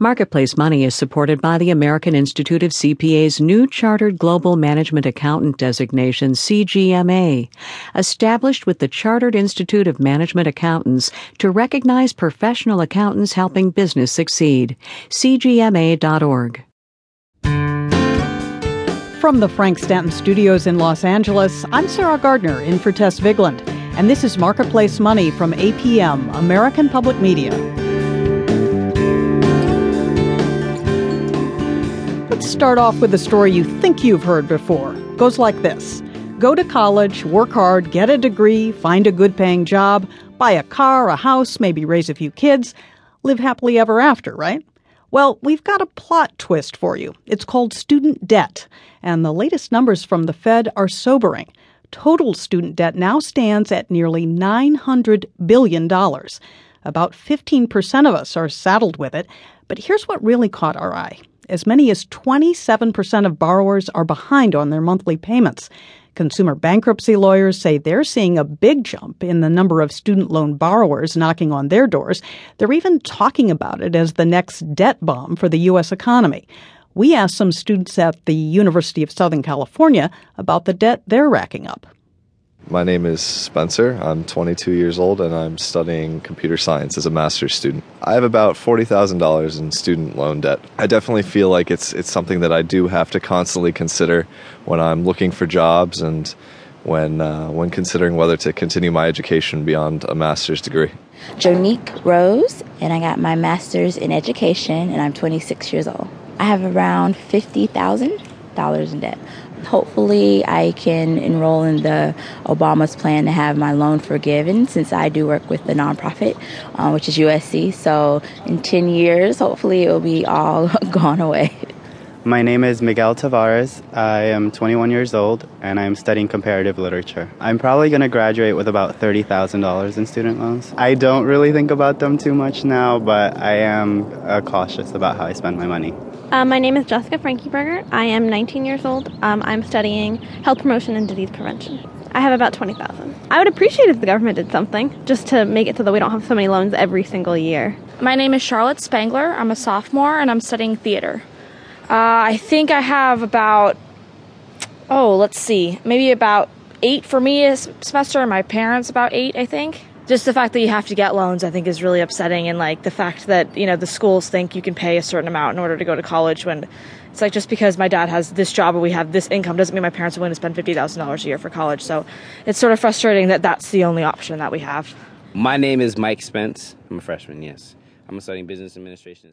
Marketplace Money is supported by the American Institute of CPA's new Chartered Global Management Accountant designation, CGMA, established with the Chartered Institute of Management Accountants to recognize professional accountants helping business succeed. CGMA.org. From the Frank Stanton Studios in Los Angeles, I'm Sarah Gardner in for Tess Vigland, and this is Marketplace Money from APM, American Public Media. Let's start off with a story you think you've heard before. Goes like this Go to college, work hard, get a degree, find a good paying job, buy a car, a house, maybe raise a few kids, live happily ever after, right? Well, we've got a plot twist for you. It's called student debt, and the latest numbers from the Fed are sobering. Total student debt now stands at nearly $900 billion. About 15% of us are saddled with it, but here's what really caught our eye. As many as 27% of borrowers are behind on their monthly payments. Consumer bankruptcy lawyers say they're seeing a big jump in the number of student loan borrowers knocking on their doors. They're even talking about it as the next debt bomb for the U.S. economy. We asked some students at the University of Southern California about the debt they're racking up. My name is Spencer. I'm 22 years old and I'm studying computer science as a master's student. I have about $40,000 in student loan debt. I definitely feel like it's it's something that I do have to constantly consider when I'm looking for jobs and when uh, when considering whether to continue my education beyond a master's degree. Jonique Rose, and I got my master's in education, and I'm 26 years old. I have around $50,000 in debt hopefully I can enroll in the Obama's plan to have my loan forgiven since I do work with the nonprofit, uh, which is USC. So in 10 years, hopefully it will be all gone away. My name is Miguel Tavares. I am 21 years old and I'm studying comparative literature. I'm probably going to graduate with about $30,000 in student loans. I don't really think about them too much now, but I am uh, cautious about how I spend my money. Uh, my name is Jessica Frankieberger. I am 19 years old. Um, I'm studying health promotion and disease prevention. I have about 20,000. I would appreciate if the government did something just to make it so that we don't have so many loans every single year. My name is Charlotte Spangler. I'm a sophomore and I'm studying theater. Uh, I think I have about, oh, let's see, maybe about eight for me a semester, and my parents about eight, I think. Just the fact that you have to get loans i think is really upsetting and like the fact that you know the schools think you can pay a certain amount in order to go to college when it's like just because my dad has this job or we have this income doesn't mean my parents are willing to spend $50000 a year for college. So it's sort of frustrating that that's the only option that we have. My name is mike spence. I'm a freshman yes. I'm studying business administration